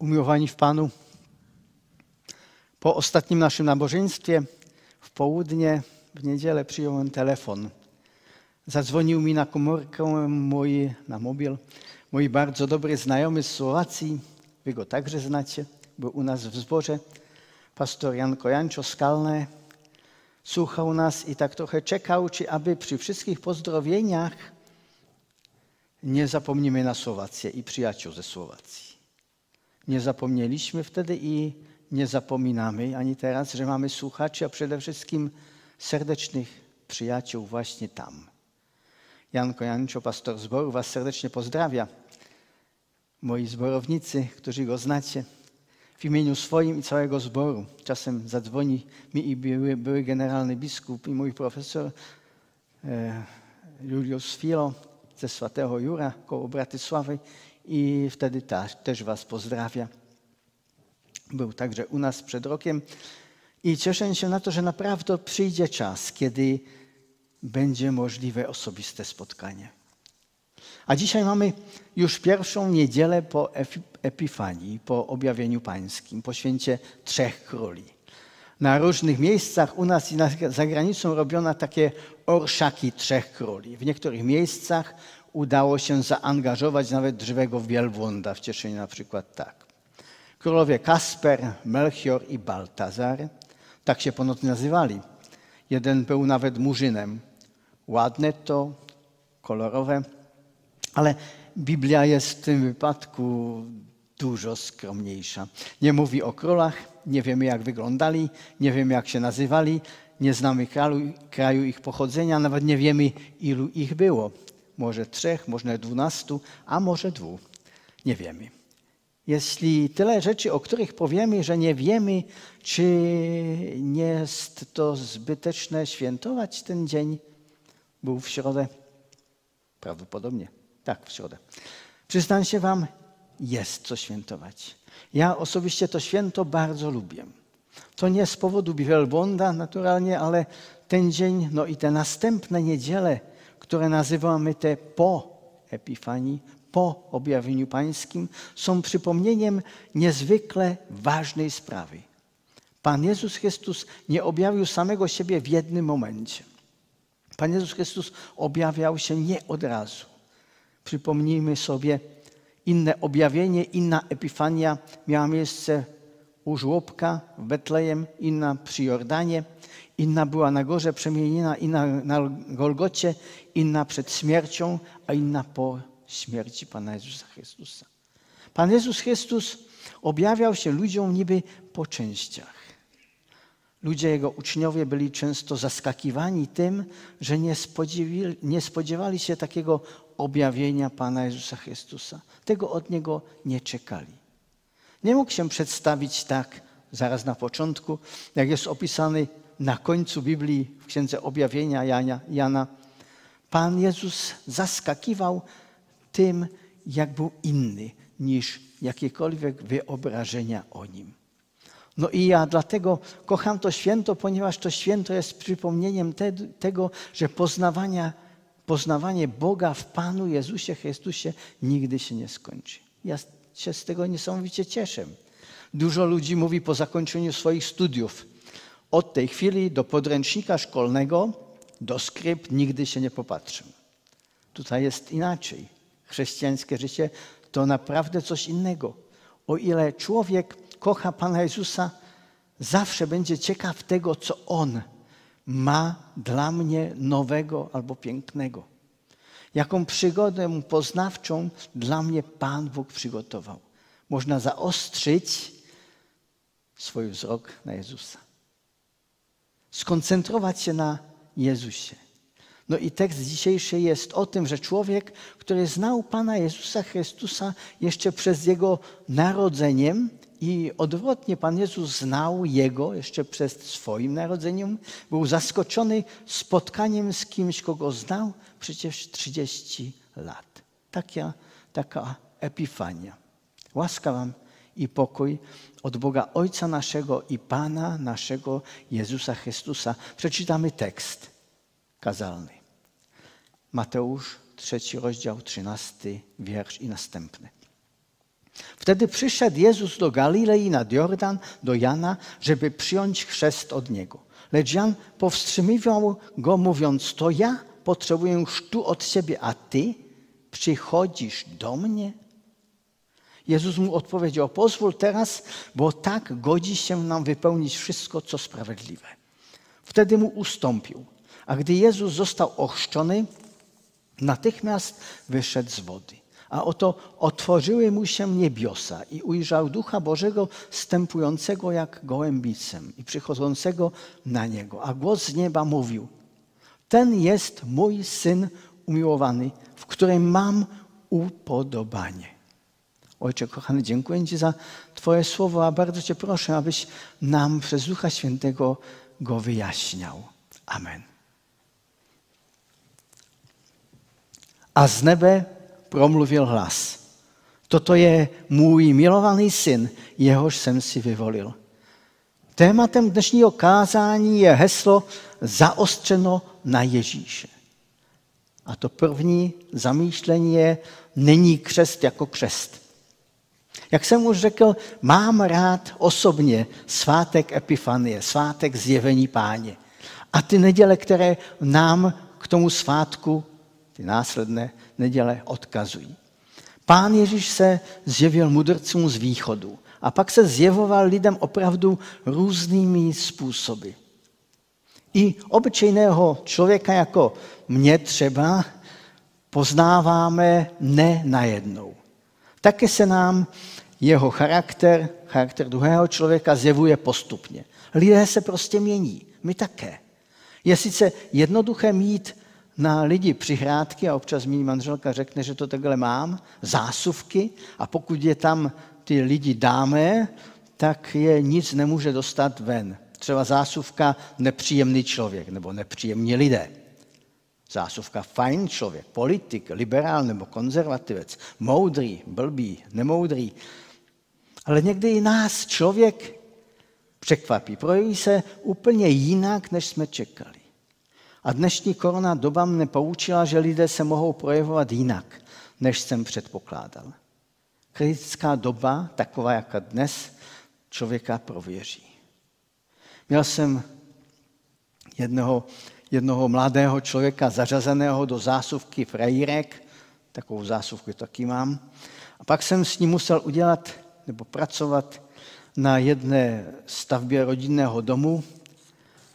Umiłowani w Panu, po ostatnim naszym nabożeństwie w południe, w niedzielę przyjąłem telefon. Zadzwonił mi na komórkę mój, na mobil, mój bardzo dobry znajomy z Słowacji, wy go także znacie, był u nas w zborze, pastor Jan Kojanczo Skalne. Słuchał nas i tak trochę czekał, czy aby przy wszystkich pozdrowieniach nie zapomnimy na Słowację i przyjaciół ze Słowacji. Nie zapomnieliśmy wtedy i nie zapominamy ani teraz, że mamy słuchaczy, a przede wszystkim serdecznych przyjaciół właśnie tam. Jan Kojanczo, pastor zboru, was serdecznie pozdrawia. Moi zborownicy, którzy go znacie, w imieniu swoim i całego zboru. Czasem zadzwoni mi i były, były generalny biskup i mój profesor e, Julius Filo ze Swatego Jura koło Bratysławy i wtedy ta, też was pozdrawia. Był także u nas przed rokiem i cieszę się na to, że naprawdę przyjdzie czas, kiedy będzie możliwe osobiste spotkanie. A dzisiaj mamy już pierwszą niedzielę po Epifanii, po objawieniu pańskim, po święcie Trzech Króli. Na różnych miejscach u nas i za granicą robiono takie orszaki Trzech Króli. W niektórych miejscach udało się zaangażować nawet żywego wielbłąda, w Cieszynie na przykład tak. Królowie Kasper, Melchior i Baltazar, tak się ponoć nazywali. Jeden był nawet murzynem. Ładne to, kolorowe, ale Biblia jest w tym wypadku dużo skromniejsza. Nie mówi o królach, nie wiemy jak wyglądali, nie wiemy jak się nazywali, nie znamy kraju, kraju ich pochodzenia, nawet nie wiemy ilu ich było. Może trzech, może dwunastu, a może dwóch. Nie wiemy. Jeśli tyle rzeczy, o których powiemy, że nie wiemy, czy nie jest to zbyteczne świętować ten dzień, był w środę? Prawdopodobnie. Tak, w środę. Przyznam się Wam, jest co świętować. Ja osobiście to święto bardzo lubię. To nie z powodu wielbłąda naturalnie, ale ten dzień, no i te następne niedziele, które nazywamy te po Epifanii, po objawieniu pańskim, są przypomnieniem niezwykle ważnej sprawy. Pan Jezus Chrystus nie objawił samego siebie w jednym momencie. Pan Jezus Chrystus objawiał się nie od razu. Przypomnijmy sobie, inne objawienie, inna epifania miała miejsce u żłobka w Betlejem, inna przy Jordanie, inna była na górze przemieniona, inna na Golgocie, inna przed śmiercią, a inna po śmierci Pana Jezusa Chrystusa. Pan Jezus Chrystus objawiał się ludziom niby po częściach. Ludzie, jego uczniowie byli często zaskakiwani tym, że nie spodziewali, nie spodziewali się takiego objawienia Pana Jezusa Chrystusa. Tego od Niego nie czekali. Nie mógł się przedstawić tak zaraz na początku, jak jest opisany na końcu Biblii w Księdze Objawienia Jana. Jana. Pan Jezus zaskakiwał tym, jak był inny niż jakiekolwiek wyobrażenia o Nim. No i ja dlatego kocham to święto, ponieważ to święto jest przypomnieniem te, tego, że poznawania, poznawanie Boga w Panu Jezusie Chrystusie nigdy się nie skończy. Ja się z tego niesamowicie cieszę. Dużo ludzi mówi po zakończeniu swoich studiów, od tej chwili do podręcznika szkolnego, do skrypt nigdy się nie popatrzę. Tutaj jest inaczej. Chrześcijańskie życie to naprawdę coś innego. O ile człowiek kocha Pana Jezusa, zawsze będzie ciekaw tego, co On ma dla mnie nowego albo pięknego. Jaką przygodę poznawczą dla mnie Pan Bóg przygotował. Można zaostrzyć swój wzrok na Jezusa. Skoncentrować się na Jezusie. No i tekst dzisiejszy jest o tym, że człowiek, który znał Pana Jezusa Chrystusa jeszcze przez Jego narodzeniem, i odwrotnie, Pan Jezus znał Jego jeszcze przed swoim narodzeniem. Był zaskoczony spotkaniem z kimś, kogo znał przecież 30 lat. Taka, taka epifania. Łaska Wam i pokój od Boga Ojca naszego i Pana naszego Jezusa Chrystusa. Przeczytamy tekst kazalny. Mateusz, trzeci rozdział, trzynasty wiersz i następny. Wtedy przyszedł Jezus do Galilei nad Jordan, do Jana, żeby przyjąć chrzest od Niego. Lecz Jan powstrzymywał go, mówiąc, to ja potrzebuję chrztu od Ciebie, a Ty przychodzisz do mnie? Jezus mu odpowiedział, pozwól teraz, bo tak godzi się nam wypełnić wszystko, co sprawiedliwe. Wtedy mu ustąpił. A gdy Jezus został ochrzczony, natychmiast wyszedł z wody. A oto otworzyły mu się niebiosa i ujrzał Ducha Bożego stępującego jak gołębicem i przychodzącego na niego. A głos z nieba mówił: Ten jest mój syn umiłowany, w którym mam upodobanie. Ojcze kochany, dziękuję Ci za Twoje słowo, a bardzo Cię proszę, abyś nam przez Ducha Świętego go wyjaśniał. Amen. A z nebe promluvil hlas. Toto je můj milovaný syn, jehož jsem si vyvolil. Tématem dnešního kázání je heslo zaostřeno na Ježíše. A to první zamýšlení je, není křest jako křest. Jak jsem už řekl, mám rád osobně svátek Epifanie, svátek zjevení páně. A ty neděle, které nám k tomu svátku, ty následné neděle odkazují. Pán Ježíš se zjevil mudrcům z východu a pak se zjevoval lidem opravdu různými způsoby. I obyčejného člověka jako mě třeba poznáváme ne najednou. Také se nám jeho charakter, charakter druhého člověka zjevuje postupně. Lidé se prostě mění, my také. Je sice jednoduché mít na lidi přihrádky a občas mi manželka řekne, že to takhle mám, zásuvky a pokud je tam ty lidi dáme, tak je nic nemůže dostat ven. Třeba zásuvka nepříjemný člověk nebo nepříjemní lidé. Zásuvka fajn člověk, politik, liberál nebo konzervativec, moudrý, blbý, nemoudrý. Ale někdy i nás člověk překvapí. Projeví se úplně jinak, než jsme čekali. A dnešní korona doba mne poučila, že lidé se mohou projevovat jinak, než jsem předpokládal. Kritická doba, taková jako dnes, člověka prověří. Měl jsem jednoho, jednoho mladého člověka zařazeného do zásuvky frajírek, takovou zásuvku taky mám, a pak jsem s ním musel udělat nebo pracovat na jedné stavbě rodinného domu,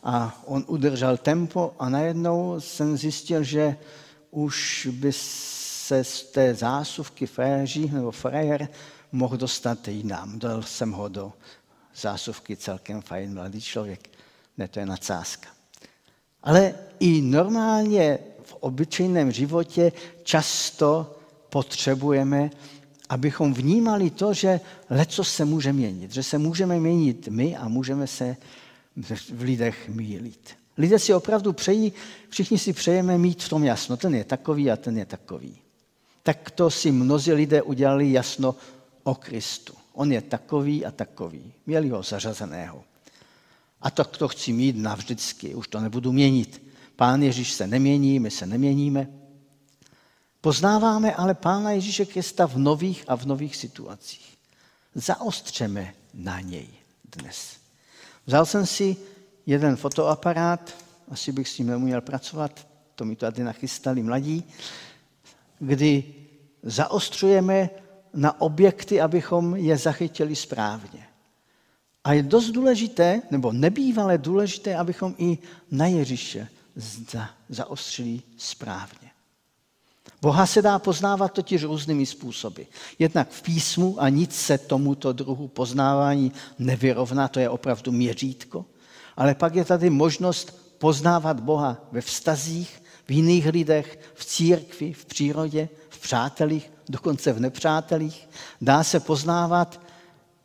a on udržel tempo a najednou jsem zjistil, že už by se z té zásuvky fréží nebo frajer mohl dostat jinam. Dal jsem ho do zásuvky celkem fajn mladý člověk. Ne, to je nadsázka. Ale i normálně v obyčejném životě často potřebujeme, abychom vnímali to, že leco se může měnit, že se můžeme měnit my a můžeme se v lidech mílit. Lidé si opravdu přejí, všichni si přejeme mít v tom jasno. Ten je takový a ten je takový. Tak to si mnozí lidé udělali jasno o Kristu. On je takový a takový. Měli ho zařazeného. A tak to chci mít navždycky, už to nebudu měnit. Pán Ježíš se nemění, my se neměníme. Poznáváme ale Pána Ježíše Krista v nových a v nových situacích. Zaostřeme na něj dnes. Vzal jsem si jeden fotoaparát, asi bych s tím neměl pracovat, to mi tady nachystali mladí, kdy zaostřujeme na objekty, abychom je zachytili správně. A je dost důležité, nebo nebývalé důležité, abychom i na Ježíše zaostřili správně. Boha se dá poznávat totiž různými způsoby. Jednak v písmu a nic se tomuto druhu poznávání nevyrovná, to je opravdu měřítko. Ale pak je tady možnost poznávat Boha ve vztazích, v jiných lidech, v církvi, v přírodě, v přátelích, dokonce v nepřátelích. Dá se poznávat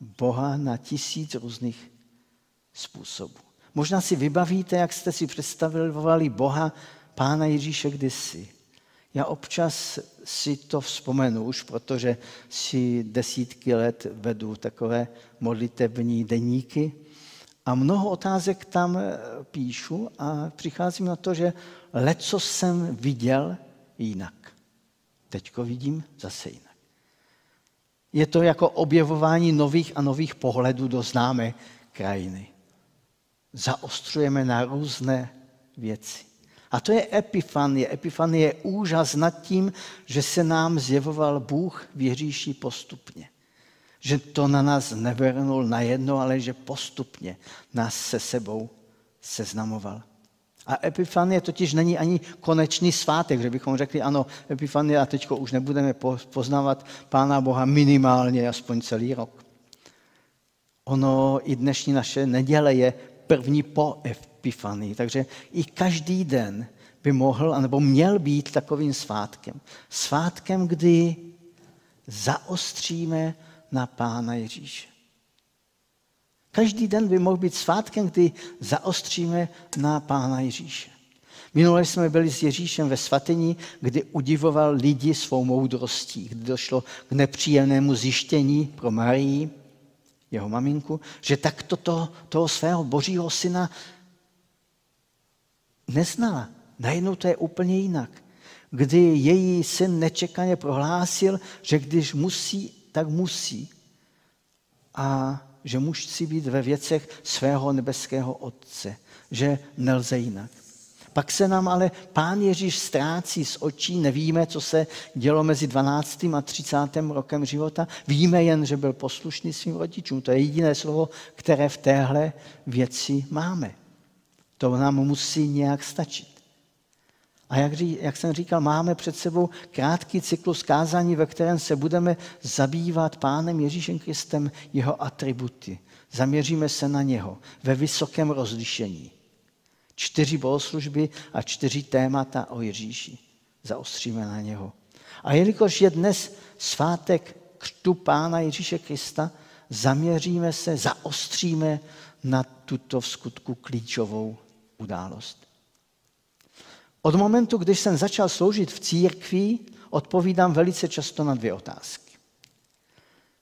Boha na tisíc různých způsobů. Možná si vybavíte, jak jste si představovali Boha Pána Ježíše kdysi. Já občas si to vzpomenu už, protože si desítky let vedu takové modlitební deníky a mnoho otázek tam píšu a přicházím na to, že leco jsem viděl jinak. Teďko vidím zase jinak. Je to jako objevování nových a nových pohledů do známé krajiny. Zaostřujeme na různé věci. A to je epifanie. Epifanie je úžas nad tím, že se nám zjevoval Bůh v Ježíši postupně. Že to na nás nevrnul najednou, ale že postupně nás se sebou seznamoval. A Epifanie totiž není ani konečný svátek, že bychom řekli, ano, Epifanie a teď už nebudeme poznávat Pána Boha minimálně aspoň celý rok. Ono i dnešní naše neděle je první po Epifanii, takže i každý den by mohl, anebo měl být takovým svátkem. Svátkem, kdy zaostříme na Pána Ježíše. Každý den by mohl být svátkem, kdy zaostříme na Pána Ježíše. Minule jsme byli s Ježíšem ve svatyni, kdy udivoval lidi svou moudrostí, kdy došlo k nepříjemnému zjištění pro Marii, jeho maminku, že takto toho, toho svého božího syna neznala. Najednou to je úplně jinak. Kdy její syn nečekaně prohlásil, že když musí, tak musí. A že musí být ve věcech svého nebeského Otce, že nelze jinak. Pak se nám ale pán Ježíš ztrácí z očí, nevíme, co se dělo mezi 12. a 30. rokem života. Víme jen, že byl poslušný svým rodičům. To je jediné slovo, které v téhle věci máme. To nám musí nějak stačit. A jak, jak jsem říkal, máme před sebou krátký cyklus kázání, ve kterém se budeme zabývat Pánem Ježíšem Kristem, jeho atributy. Zaměříme se na něho ve vysokém rozlišení. Čtyři bohoslužby a čtyři témata o Ježíši. Zaostříme na něho. A jelikož je dnes svátek křtu Pána Ježíše Krista, zaměříme se, zaostříme na tuto v skutku klíčovou událost. Od momentu, když jsem začal sloužit v církvi, odpovídám velice často na dvě otázky.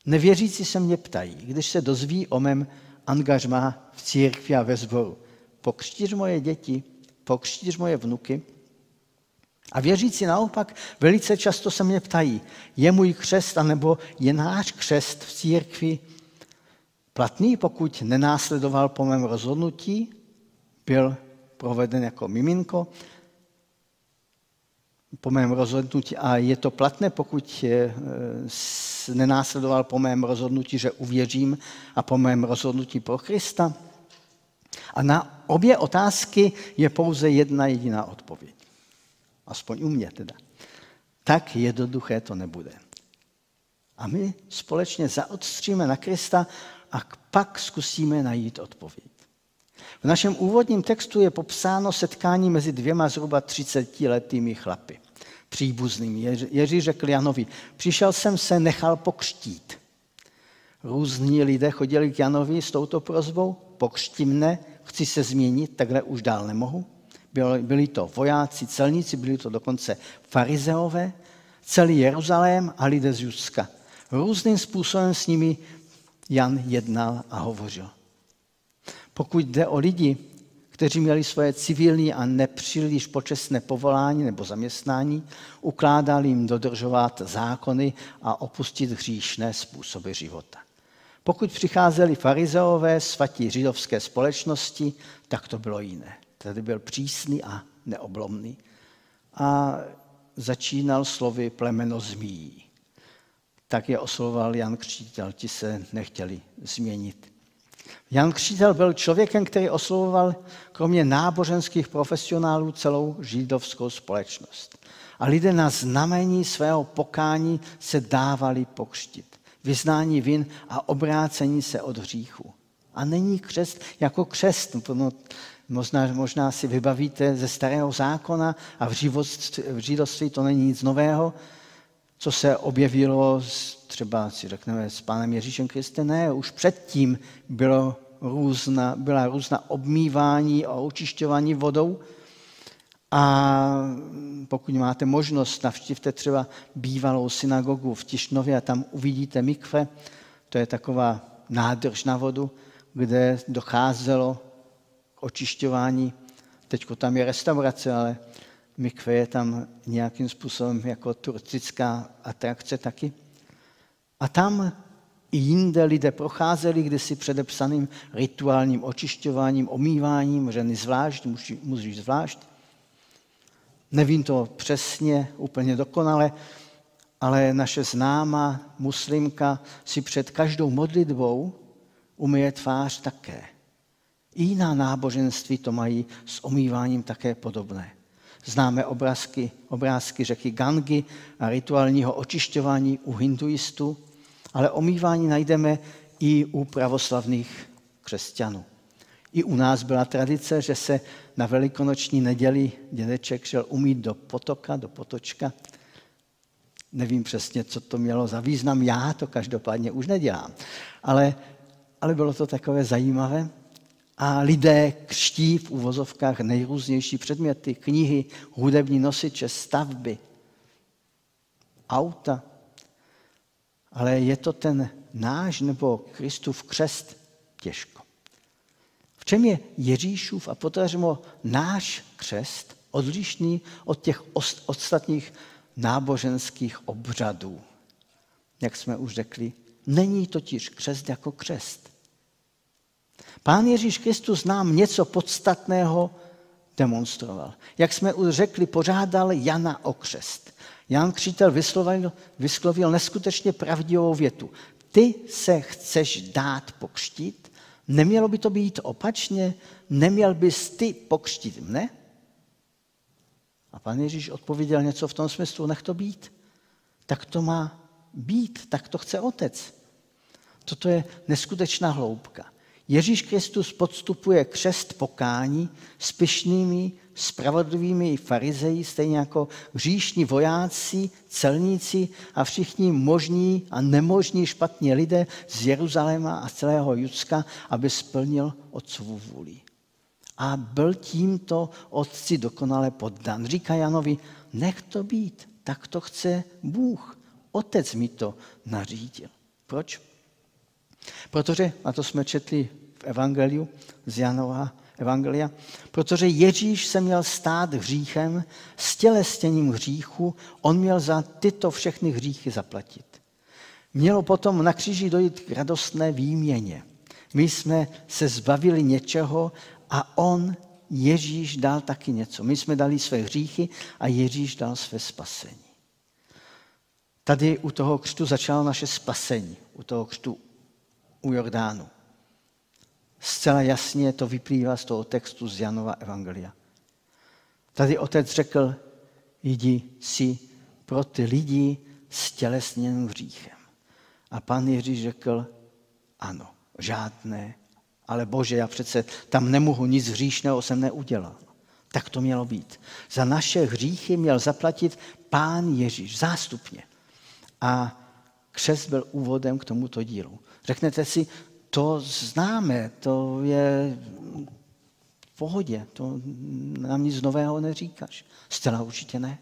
Nevěřící se mě ptají, když se dozví o mém angažmá v církvi a ve sboru. Pokřtíš moje děti, pokřtíš moje vnuky. A věřící naopak velice často se mě ptají, je můj křest, anebo je náš křest v církvi platný, pokud nenásledoval po mém rozhodnutí, byl proveden jako miminko, po mém rozhodnutí a je to platné, pokud eh, nenásledoval po mém rozhodnutí, že uvěřím a po mém rozhodnutí pro Krista. A na obě otázky je pouze jedna jediná odpověď. Aspoň u mě teda. Tak jednoduché to nebude. A my společně zaodstříme na Krista a pak zkusíme najít odpověď. V našem úvodním textu je popsáno setkání mezi dvěma zhruba 30 letými chlapy, příbuznými. Ježíš řekl Janovi, přišel jsem se, nechal pokřtít. Různí lidé chodili k Janovi s touto prozbou, pokřtí mne, chci se změnit, takhle už dál nemohu. Byli to vojáci, celníci, byli to dokonce farizeové, celý Jeruzalém a lidé z Judska. Různým způsobem s nimi Jan jednal a hovořil. Pokud jde o lidi, kteří měli svoje civilní a nepříliš počestné povolání nebo zaměstnání, ukládal jim dodržovat zákony a opustit hříšné způsoby života. Pokud přicházeli farizeové, svatí židovské společnosti, tak to bylo jiné. Tady byl přísný a neoblomný. A začínal slovy plemeno zmíjí. Tak je oslovoval Jan Křtítel, ti se nechtěli změnit. Jan Křítel byl člověkem, který oslovoval kromě náboženských profesionálů celou židovskou společnost. A lidé na znamení svého pokání se dávali pokřtit. Vyznání vin a obrácení se od hříchu. A není křest jako křest. No, možná, možná si vybavíte ze starého zákona a v, živost, v židovství to není nic nového, co se objevilo třeba si řekneme s pánem Ježíšem Kristem, ne, už předtím bylo různa, byla různá obmývání a očišťování vodou. A pokud máte možnost, navštivte třeba bývalou synagogu v Tišnově a tam uvidíte mikve, to je taková nádrž na vodu, kde docházelo k očišťování. Teď tam je restaurace, ale mikve je tam nějakým způsobem jako turistická atrakce taky. A tam i jinde lidé procházeli kdysi předepsaným rituálním očišťováním, omýváním, ženy zvlášť, muži, muži zvlášť. Nevím to přesně, úplně dokonale, ale naše známá muslimka si před každou modlitbou umyje tvář také. I jiná náboženství to mají s omýváním také podobné. Známe obrázky, obrázky řeky Gangy a rituálního očišťování u hinduistů, ale omývání najdeme i u pravoslavných křesťanů. I u nás byla tradice, že se na velikonoční neděli dědeček šel umít do potoka, do potočka. Nevím přesně, co to mělo za význam, já to každopádně už nedělám. Ale, ale bylo to takové zajímavé. A lidé křtí v uvozovkách nejrůznější předměty, knihy, hudební nosiče, stavby, auta. Ale je to ten náš nebo Kristův křest těžko. V čem je Ježíšův a potažmo náš křest odlišný od těch ostatních náboženských obřadů? Jak jsme už řekli, není totiž křest jako křest. Pán Ježíš Kristus nám něco podstatného demonstroval. Jak jsme už řekli, pořádal Jana o křest. Jan Křítel vyslovil, vyslovil neskutečně pravdivou větu. Ty se chceš dát pokřtít? Nemělo by to být opačně? Neměl bys ty pokřtít mne? A pan Ježíš odpověděl něco v tom smyslu, nech to být. Tak to má být, tak to chce otec. Toto je neskutečná hloubka. Ježíš Kristus podstupuje křest pokání s pyšnými, spravodlivými farizeji, stejně jako hříšní vojáci, celníci a všichni možní a nemožní špatní lidé z Jeruzaléma a celého Judska, aby splnil otcovu vůli. A byl tímto otci dokonale poddan. Říká Janovi, nech to být, tak to chce Bůh. Otec mi to nařídil. Proč? Protože, a to jsme četli v Evangeliu z Janova Evangelia, protože Ježíš se měl stát hříchem, stělestěním hříchu, on měl za tyto všechny hříchy zaplatit. Mělo potom na kříži dojít k radostné výměně. My jsme se zbavili něčeho a on, Ježíš, dal taky něco. My jsme dali své hříchy a Ježíš dal své spasení. Tady u toho křtu začalo naše spasení, u toho křtu u Jordánu. Zcela jasně to vyplývá z toho textu z Janova Evangelia. Tady otec řekl, jdi si pro ty lidi s tělesněným hříchem. A pan Ježíš řekl, ano, žádné, ale bože, já přece tam nemohu nic hříšného, jsem neudělal. Tak to mělo být. Za naše hříchy měl zaplatit pán Ježíš zástupně. A křest byl úvodem k tomuto dílu. Řeknete si, to známe, to je v pohodě, to nám nic nového neříkáš. Zcela určitě ne.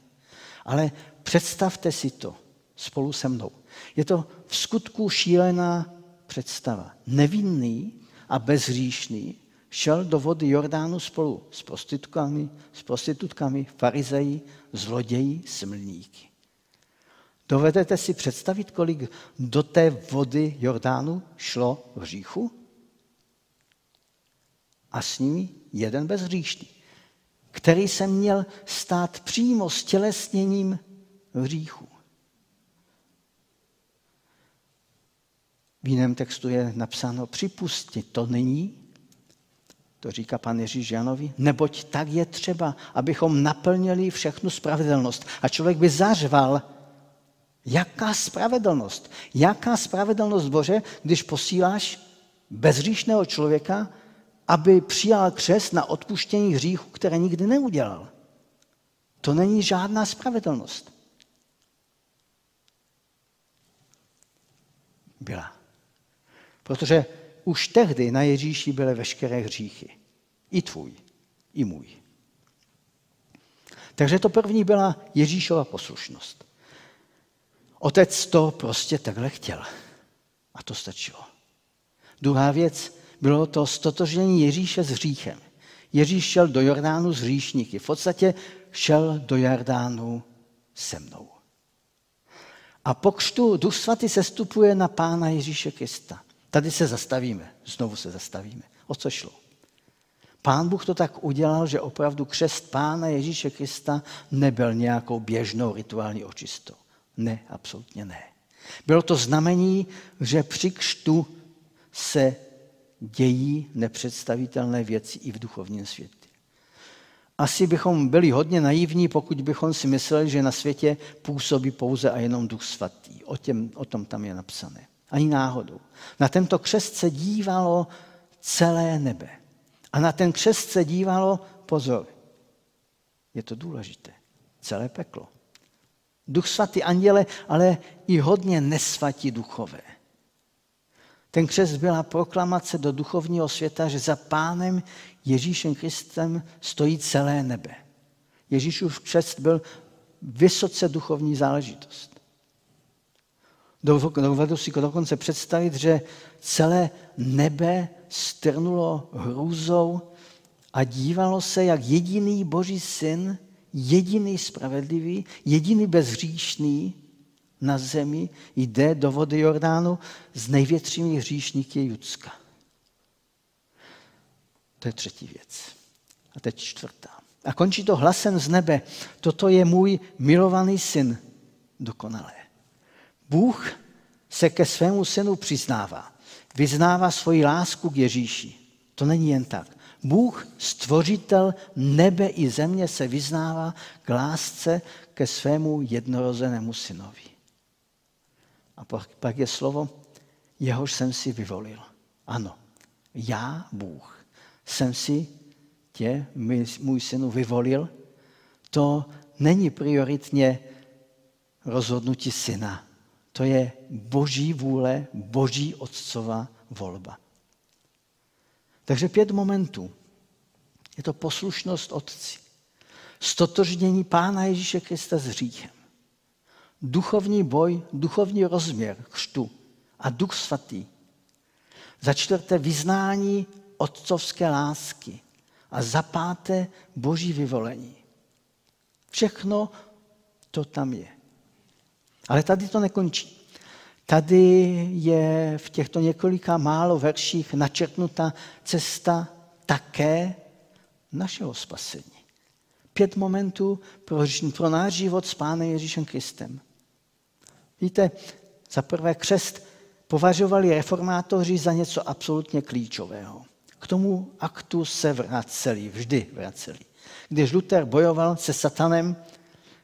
Ale představte si to spolu se mnou. Je to v skutku šílená představa. Nevinný a bezhříšný šel do vody Jordánu spolu s prostitutkami, s prostitutkami, farizeji, zloději, smlníky. Dovedete si představit, kolik do té vody Jordánu šlo v hříchu? A s nimi jeden bezhříšný, který se měl stát přímo stělesněním hříchu. V jiném textu je napsáno, připusti, to není, to říká pan Ježíš Janovi, neboť tak je třeba, abychom naplnili všechnu spravedlnost. A člověk by zařval, Jaká spravedlnost? Jaká spravedlnost, Bože, když posíláš bezříšného člověka, aby přijal křest na odpuštění hříchu, které nikdy neudělal? To není žádná spravedlnost. Byla. Protože už tehdy na Ježíši byly veškeré hříchy. I tvůj, i můj. Takže to první byla Ježíšova poslušnost. Otec to prostě takhle chtěl. A to stačilo. Druhá věc bylo to stotožnění Ježíše s hříchem. Ježíš šel do Jordánu s hříšníky. V podstatě šel do Jordánu se mnou. A po křtu Duch Svatý sestupuje na Pána Ježíše Krista. Tady se zastavíme, znovu se zastavíme. O co šlo? Pán Bůh to tak udělal, že opravdu křest Pána Ježíše Krista nebyl nějakou běžnou rituální očistou. Ne, absolutně ne. Bylo to znamení, že při křtu se dějí nepředstavitelné věci i v duchovním světě. Asi bychom byli hodně naivní, pokud bychom si mysleli, že na světě působí pouze a jenom Duch Svatý. O, těm, o tom tam je napsané. Ani náhodou. Na tento křest se dívalo celé nebe. A na ten křest se dívalo, pozor, je to důležité, celé peklo. Duch svatý anděle, ale i hodně nesvatí duchové. Ten křest byla proklamace do duchovního světa, že za pánem Ježíšem Kristem stojí celé nebe. Ježíšův křest byl vysoce duchovní záležitost. Dovedu si dokonce představit, že celé nebe strnulo hrůzou a dívalo se, jak jediný boží syn, jediný spravedlivý, jediný bezhříšný na zemi jde do vody Jordánu s největšími hříšníky Judska. To je třetí věc. A teď čtvrtá. A končí to hlasem z nebe. Toto je můj milovaný syn dokonalé. Bůh se ke svému synu přiznává. Vyznává svoji lásku k Ježíši. To není jen tak. Bůh, stvořitel nebe i země, se vyznává k lásce ke svému jednorozenému synovi. A pak je slovo, jehož jsem si vyvolil. Ano, já, Bůh, jsem si tě, můj synu, vyvolil. To není prioritně rozhodnutí syna. To je boží vůle, boží otcova volba. Takže pět momentů. Je to poslušnost otci. Stotožnění Pána Ježíše Krista s hříchem. Duchovní boj, duchovní rozměr křtu a duch svatý. Za čtvrté vyznání otcovské lásky. A za páté boží vyvolení. Všechno to tam je. Ale tady to nekončí. Tady je v těchto několika málo verších načrtnuta cesta také našeho spasení. Pět momentů pro, pro náš život s Pánem Ježíšem Kristem. Víte, za prvé křest považovali reformátoři za něco absolutně klíčového. K tomu aktu se vraceli, vždy vraceli. Když Luther bojoval se satanem,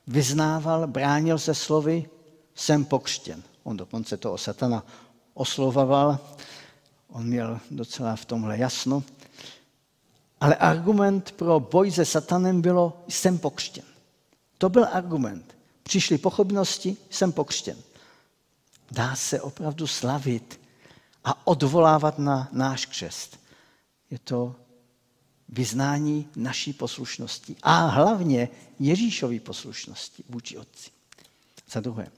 vyznával, bránil se slovy, jsem pokřtěn. On dokonce toho satana oslovoval, on měl docela v tomhle jasno. Ale argument pro boj se satanem bylo, jsem pokřtěn. To byl argument. Přišly pochybnosti, jsem pokřtěn. Dá se opravdu slavit a odvolávat na náš křest. Je to vyznání naší poslušnosti a hlavně Ježíšový poslušnosti vůči Otci. Za druhé,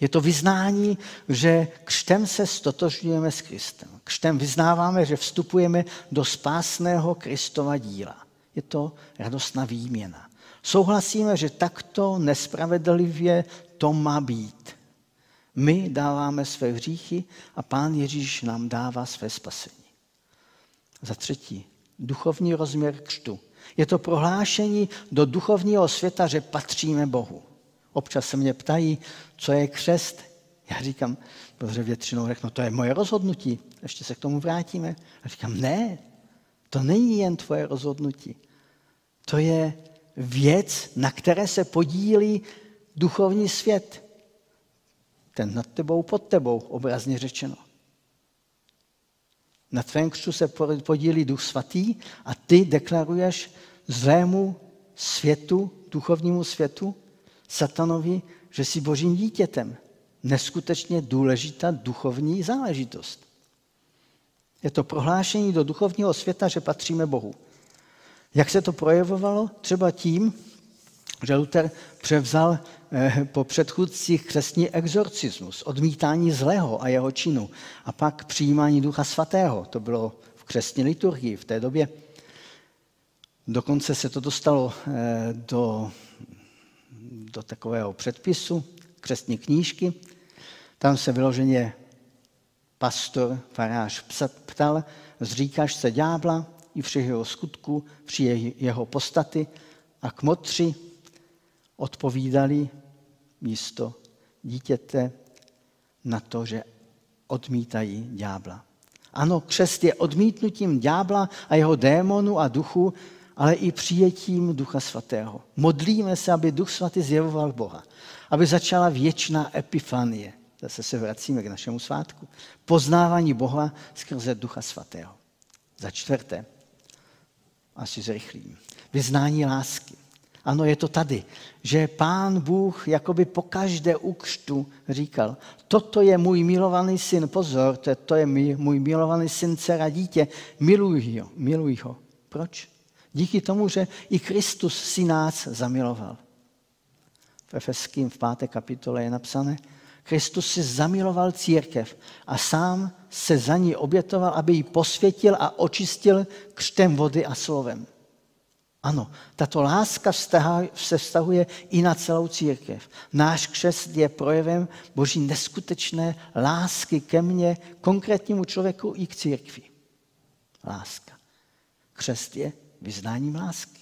je to vyznání, že křtem se stotožňujeme s Kristem. Křtem vyznáváme, že vstupujeme do spásného Kristova díla. Je to radostná výměna. Souhlasíme, že takto nespravedlivě to má být. My dáváme své hříchy a Pán Ježíš nám dává své spasení. Za třetí, duchovní rozměr křtu. Je to prohlášení do duchovního světa, že patříme Bohu. Občas se mě ptají, co je křest. Já říkám, dobře, většinou řeknu, to je moje rozhodnutí. Ještě se k tomu vrátíme. A říkám, ne, to není jen tvoje rozhodnutí. To je věc, na které se podílí duchovní svět. Ten nad tebou, pod tebou, obrazně řečeno. Na tvém křtu se podílí Duch Svatý a ty deklaruješ zlému světu, duchovnímu světu, satanovi, že jsi božím dítětem. Neskutečně důležitá duchovní záležitost. Je to prohlášení do duchovního světa, že patříme Bohu. Jak se to projevovalo? Třeba tím, že Luther převzal eh, po předchůdcích křesní exorcismus, odmítání zlého a jeho činu a pak přijímání ducha svatého. To bylo v křesní liturgii v té době. Dokonce se to dostalo eh, do do takového předpisu křestní knížky. Tam se vyloženě pastor, farář ptal, zříkáš se ďábla i všech jeho skutků, při jeho postaty a kmotři odpovídali místo dítěte na to, že odmítají ďábla. Ano, křest je odmítnutím ďábla a jeho démonu a duchu, ale i přijetím Ducha Svatého. Modlíme se, aby Duch Svatý zjevoval Boha, aby začala věčná epifanie. Zase se vracíme k našemu svátku. Poznávání Boha skrze Ducha Svatého. Za čtvrté, asi zrychlím, vyznání lásky. Ano, je to tady, že pán Bůh jakoby po každé úkřtu říkal, toto je můj milovaný syn, pozor, to je, to je můj milovaný syn, dcera, dítě, miluj ho, miluj ho. Proč? Díky tomu, že i Kristus si nás zamiloval. V Efeským v páté kapitole je napsané, Kristus si zamiloval církev a sám se za ní obětoval, aby ji posvětil a očistil křtem vody a slovem. Ano, tato láska se vztahuje i na celou církev. Náš křest je projevem boží neskutečné lásky ke mně, konkrétnímu člověku i k církvi. Láska. Křest je vyznáním lásky.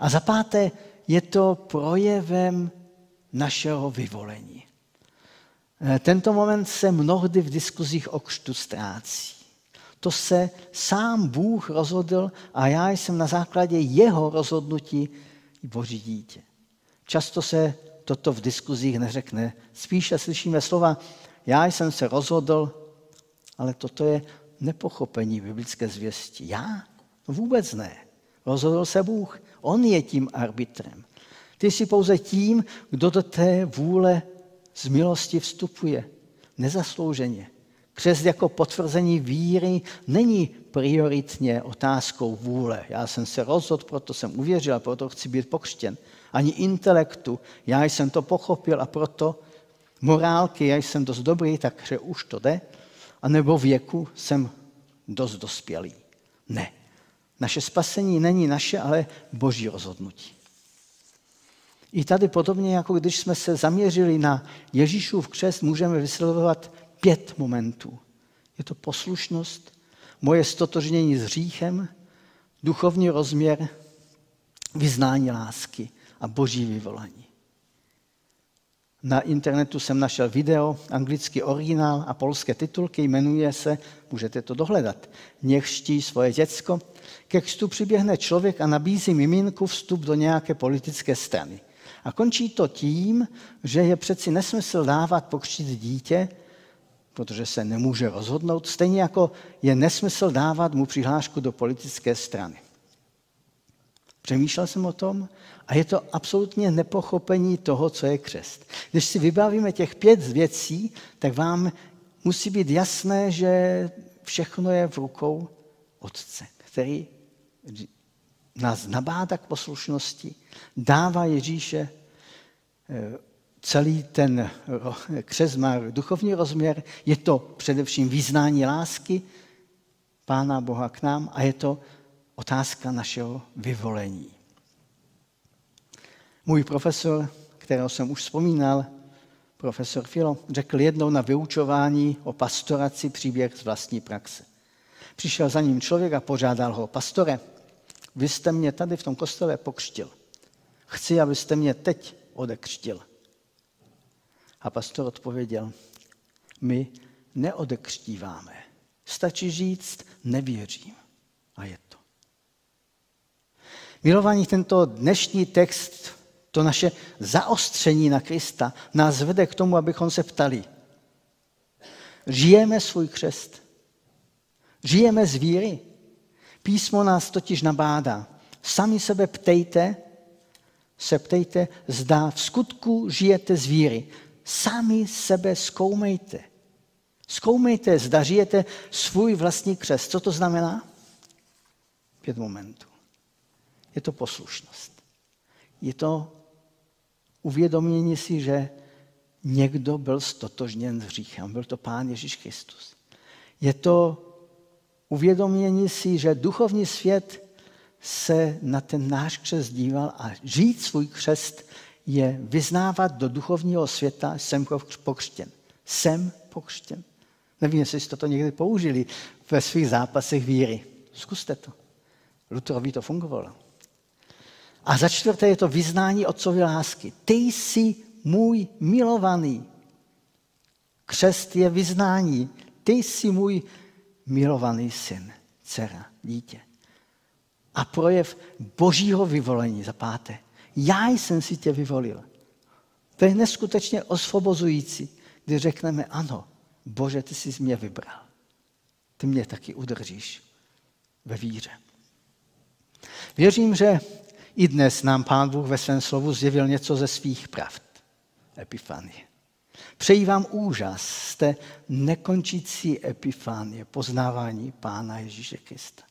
A za páté je to projevem našeho vyvolení. Eh, tento moment se mnohdy v diskuzích o křtu ztrácí. To se sám Bůh rozhodl a já jsem na základě jeho rozhodnutí boží dítě. Často se toto v diskuzích neřekne. Spíše slyšíme slova, já jsem se rozhodl, ale toto je nepochopení biblické zvěsti. Já? Vůbec ne. Rozhodl se Bůh. On je tím arbitrem. Ty jsi pouze tím, kdo do té vůle z milosti vstupuje. Nezaslouženě. Křest jako potvrzení víry není prioritně otázkou vůle. Já jsem se rozhodl, proto jsem uvěřil, proto chci být pokřtěn. Ani intelektu, já jsem to pochopil a proto morálky, já jsem dost dobrý, takže už to jde. A nebo věku jsem dost dospělý. Ne. Naše spasení není naše, ale boží rozhodnutí. I tady podobně, jako když jsme se zaměřili na Ježíšův křest, můžeme vysledovat pět momentů. Je to poslušnost, moje stotožnění s hříchem, duchovní rozměr, vyznání lásky a boží vyvolání. Na internetu jsem našel video, anglický originál a polské titulky, jmenuje se, můžete to dohledat, Nech ští svoje děcko. Ke křtu přiběhne člověk a nabízí miminku vstup do nějaké politické strany. A končí to tím, že je přeci nesmysl dávat pokřtít dítě, protože se nemůže rozhodnout, stejně jako je nesmysl dávat mu přihlášku do politické strany. Přemýšlel jsem o tom a je to absolutně nepochopení toho, co je křest. Když si vybavíme těch pět věcí, tak vám musí být jasné, že všechno je v rukou Otce, který nás nabádá k poslušnosti, dává Ježíše eh, celý ten křes má duchovní rozměr, je to především význání lásky Pána Boha k nám a je to otázka našeho vyvolení. Můj profesor, kterého jsem už vzpomínal, profesor Filo, řekl jednou na vyučování o pastoraci příběh z vlastní praxe. Přišel za ním člověk a požádal ho, pastore, vy jste mě tady v tom kostele pokřtil. Chci, abyste mě teď odekřtil. A pastor odpověděl, my neodekřtíváme. Stačí říct, nevěřím. A je to. Milovaní, tento dnešní text, to naše zaostření na Krista, nás vede k tomu, abychom se ptali. Žijeme svůj křest. Žijeme z víry. Písmo nás totiž nabádá. Sami sebe ptejte, se ptejte, zda v skutku žijete z víry sami sebe zkoumejte. Zkoumejte, zda žijete svůj vlastní křest. Co to znamená? Pět momentů. Je to poslušnost. Je to uvědomění si, že někdo byl stotožněn s hříchem. Byl to Pán Ježíš Kristus. Je to uvědomění si, že duchovní svět se na ten náš křest díval a žít svůj křest je vyznávat do duchovního světa, jsem pokřtěn. Jsem pokřtěn. Nevím, jestli jste to někdy použili ve svých zápasech víry. Zkuste to. Luterovi to fungovalo. A za čtvrté je to vyznání otcovy lásky. Ty jsi můj milovaný. Křest je vyznání. Ty jsi můj milovaný syn, dcera, dítě. A projev božího vyvolení za páté. Já jsem si tě vyvolil. To je neskutečně osvobozující, když řekneme ano, Bože, ty jsi mě vybral. Ty mě taky udržíš ve víře. Věřím, že i dnes nám Pán Bůh ve svém slovu zjevil něco ze svých pravd. Epifanie. Přeji vám úžas z té nekončící epifánie, poznávání Pána Ježíše Krista.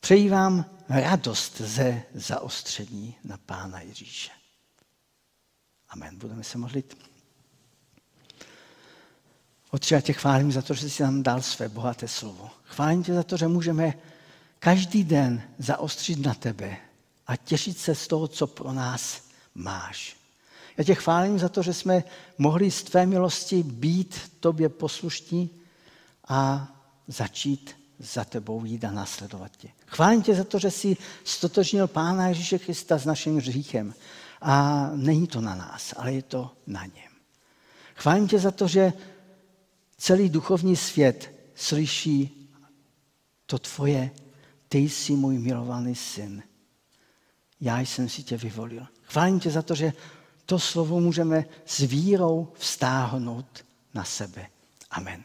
Přeji vám radost ze zaostření na Pána Ježíše. Amen. Budeme se modlit. Otče, já tě chválím za to, že jsi nám dal své bohaté slovo. Chválím tě za to, že můžeme každý den zaostřit na tebe a těšit se z toho, co pro nás máš. Já tě chválím za to, že jsme mohli z tvé milosti být tobě poslušní a začít za tebou jít a následovat tě. Chválím tě za to, že jsi stotožnil Pána Ježíše Krista s naším hříchem. A není to na nás, ale je to na něm. Chválím tě za to, že celý duchovní svět slyší to tvoje, ty jsi můj milovaný syn. Já jsem si tě vyvolil. Chválím tě za to, že to slovo můžeme s vírou vztáhnout na sebe. Amen.